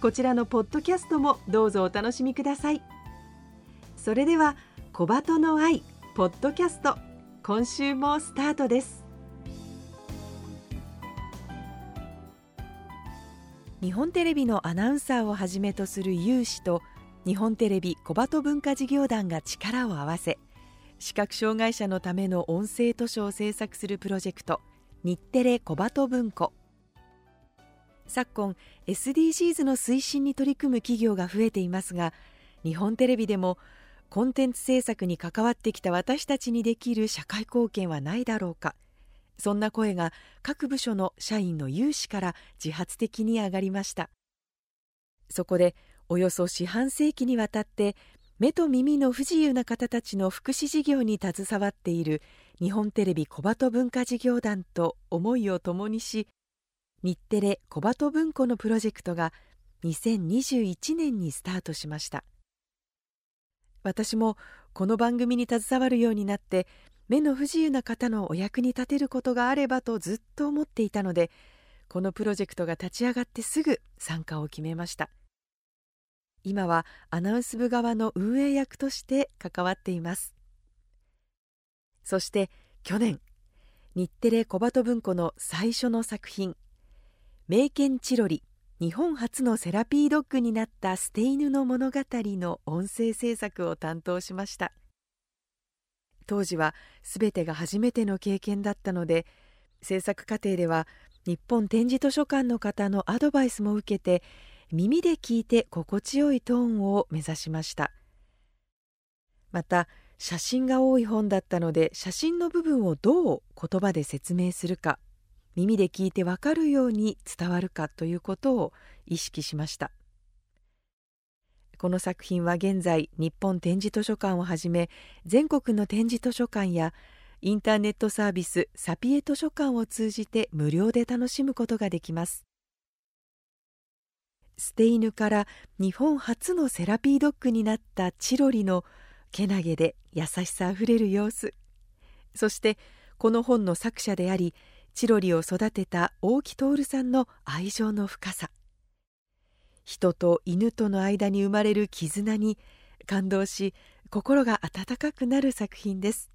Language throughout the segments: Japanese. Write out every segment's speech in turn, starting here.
こちらのポッドキャストもどうぞお楽しみください。それでは小鳩の愛ポッドキャスト今週もスタートです。日本テレビのアナウンサーをはじめとする有志と日本テレビ小鳩文化事業団が力を合わせ視覚障害者のための音声図書を制作するプロジェクト日テレ小鳩文庫。昨今 SDGs の推進に取り組む企業が増えていますが日本テレビでもコンテンツ制作に関わってきた私たちにできる社会貢献はないだろうか。そんな声が各部署の社員の有志から自発的に上がりました。そこでおよそ四半世紀にわたって目と耳の不自由な方たちの福祉事業に携わっている日本テレビ小鳩文化事業団と思いを共にし日テレ小鳩文庫のプロジェクトが2021年にスタートしました。私もこの番組に携わるようになって目の不自由な方のお役に立てることがあればとずっと思っていたのでこのプロジェクトが立ち上がってすぐ参加を決めました。今はアナウンス部側の運営役として関わっています。そして去年日テレ小鳩文庫の最初の作品「名犬チロリ日本初のセラピードッグになった捨て犬の物語」の音声制作を担当しました。当時は全てが初めての経験だったので制作過程では日本展示図書館の方のアドバイスも受けて耳で聞いて心地よいトーンを目指しました。また写真が多い本だったので写真の部分をどう言葉で説明するか耳で聞いてわかるように伝わるかということを意識しました。この作品は現在日本展示図書館をはじめ全国の展示図書館やインターネットサービスサピエ図書館を通じて無料で楽しむことができます。捨て犬から日本初のセラピードッグになったチロリのけなげで優しさあふれる様子。そしてこの本の作者でありチロリを育てた大木徹さんの愛情の深さ。人と犬との間に生まれる絆に感動し心が温かくなる作品です。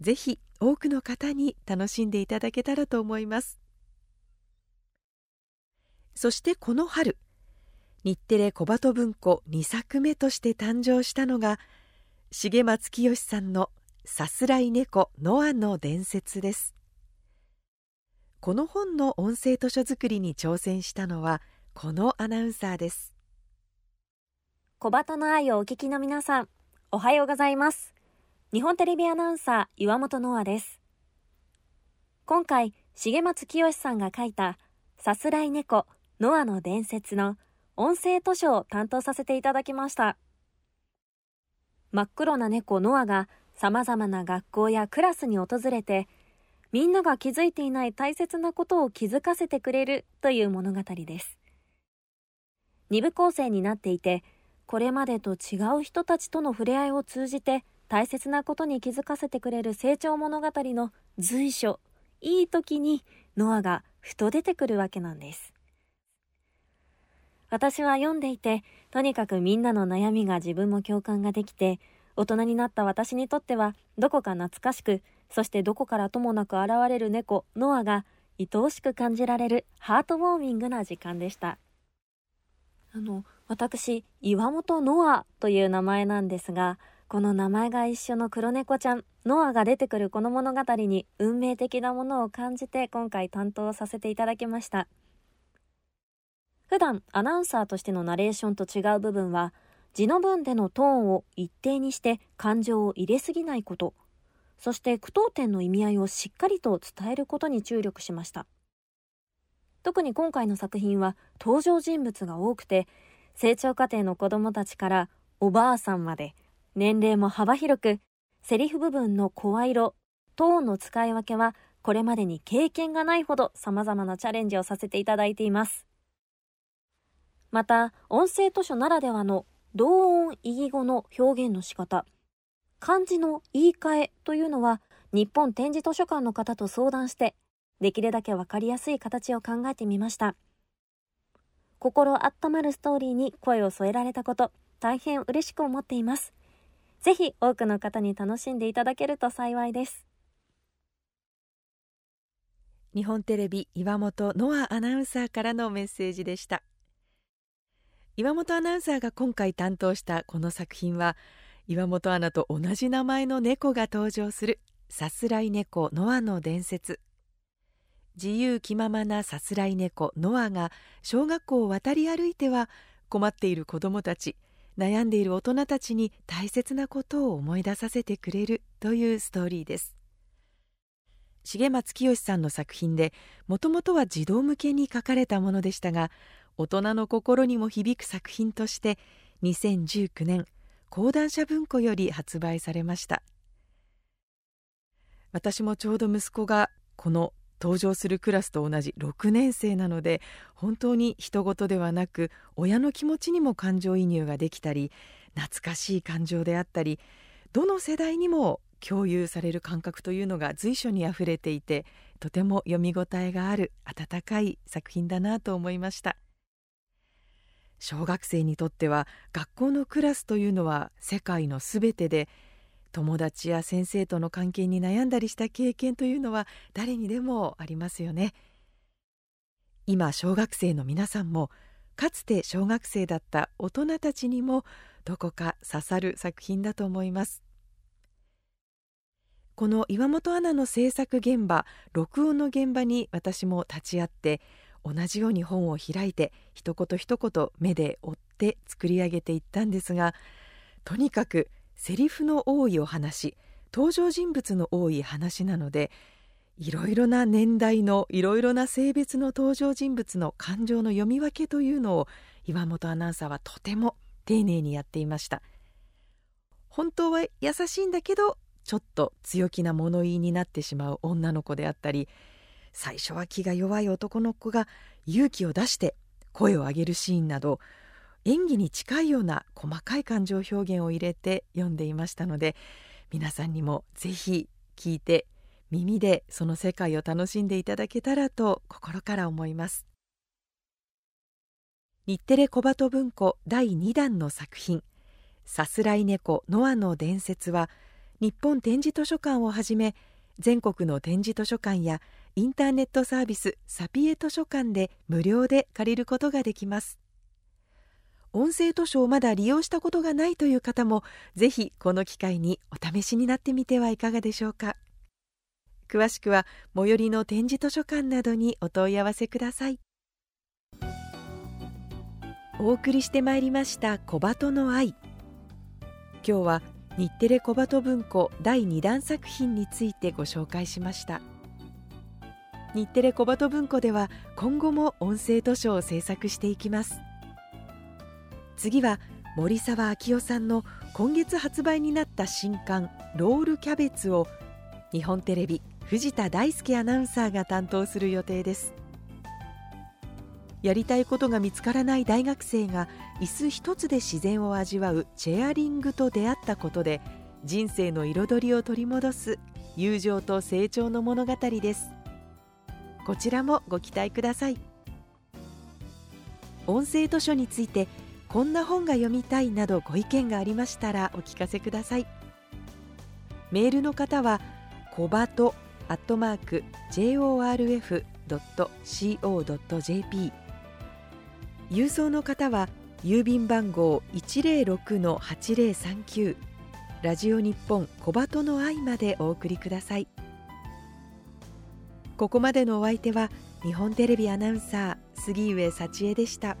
ぜひ多くの方に楽しんでいただけたらと思います。そしてこの春日テレ小鳩文庫2作目として誕生したのが重松清さんの「さすらい猫ノアの伝説」です。この本の音声図書作りに挑戦したのはこのアナウンサーです。小鳩の愛をお聞きの皆さんおはようございます。日本テレビアナウンサー岩本ノアです。今回重松清さんが書いたさすらい猫ノアの伝説の音声図書を担当させていただきました。真っ黒な猫ノアが様々な学校やクラスに訪れてみんなが気づいていない大切なことを気づかせてくれるという物語です。2部構成になっていてこれまでと違う人たちとの触れ合いを通じて大切なことに気づかせてくれる成長物語の随所いい時にノアがふと出てくるわけなんです。私は読んでいてとにかくみんなの悩みが自分も共感ができて大人になった私にとってはどこか懐かしくそしてどこからともなく現れる猫ノアが愛おしく感じられるハートウォーミングな時間でしたあの私、岩本ノアという名前なんですが、この名前が一緒の黒猫ちゃん、ノアが出てくるこの物語に運命的なものを感じて今回担当させていただきました。普段アナウンサーとしてのナレーションと違う部分は、字の文でのトーンを一定にして感情を入れすぎないこと、そして句読点の意味合いをしっかりと伝えることに注力しました。特に今回の作品は登場人物が多くて、成長過程の子供たちからおばあさんまで年齢も幅広く、セリフ部分の声色、トーンの使い分けはこれまでに経験がないほど様々なチャレンジをさせていただいています。また、音声図書ならではの同音異義語の表現の仕方、漢字の言い換えというのは日本展示図書館の方と相談してできるだけわかりやすい形を考えてみました。心温まるストーリーに声を添えられたこと、大変嬉しく思っています。ぜひ多くの方に楽しんでいただけると幸いです。日本テレビ岩本ノアアナウンサーからのメッセージでした。岩本アナウンサーが今回担当したこの作品は岩本アナと同じ名前の猫が登場するさすらい猫ノアの伝説。自由気ままなさすらい猫ノアが小学校を渡り歩いては困っている子どもたち悩んでいる大人たちに大切なことを思い出させてくれるというストーリーです。重松清さんの作品でもともとは児童向けに書かれたものでしたが大人の心にも響く作品として2019年講談社文庫より発売されました。私もちょうど息子がこの登場するクラスと同じ6年生なので本当に人事ではなく親の気持ちにも感情移入ができたり懐かしい感情であったりどの世代にも共有される感覚というのが随所にあふれていてとても読み応えがある温かい作品だなと思いました。小学生にとっては学校のクラスというのは世界のすべてで友達や先生との関係に悩んだりした経験というのは誰にでもありますよね。今小学生の皆さんもかつて小学生だった大人たちにもどこか刺さる作品だと思います。この岩本アナの制作現場録音の現場に私も立ち会って同じように本を開いて一言一言目で追って作り上げていったんですがとにかくセリフの多いお話登場人物の多い話なのでいろいろな年代のいろいろな性別の登場人物の感情の読み分けというのを岩本アナウンサーはとても丁寧にやっていました。本当は優しいんだけどちょっと強気な物言いになってしまう女の子であったり最初は気が弱い男の子が勇気を出して声を上げるシーンなど演技に近いような細かい感情表現を入れて読んでいましたので皆さんにもぜひ聞いて耳でその世界を楽しんでいただけたらと心から思います。日テレ小鳩文庫第2弾の作品「さすらい猫ノアの伝説」は日本展示図書館をはじめ全国の展示図書館やインターネットサービスサピエ図書館で無料で借りることができます。音声図書をまだ利用したことがないという方もぜひこの機会にお試しになってみてはいかがでしょうか。詳しくは最寄りの展示図書館などにお問い合わせください。お送りしてまいりました小鳩の愛。今日は日テレ小鳩文庫第2弾作品についてご紹介しました。日テレ小鳩文庫では今後も音声図書を制作していきます。次は森沢明夫さんの今月発売になった新刊「ロールキャベツ」を日本テレビ藤田大輔アナウンサーが担当する予定です。やりたいことが見つからない大学生が椅子一つで自然を味わうチェアリングと出会ったことで人生の彩りを取り戻す友情と成長の物語です。こちらもご期待ください。音声図書についてこんな本が読みたいなどご意見がありましたらお聞かせください。メールの方は小バトアットマーク JORF.co.jp 郵送の方は郵便番号106-8039ラジオ日本小鳩の愛までお送りください。ここまでのお相手は日本テレビアナウンサー杉上幸恵でした。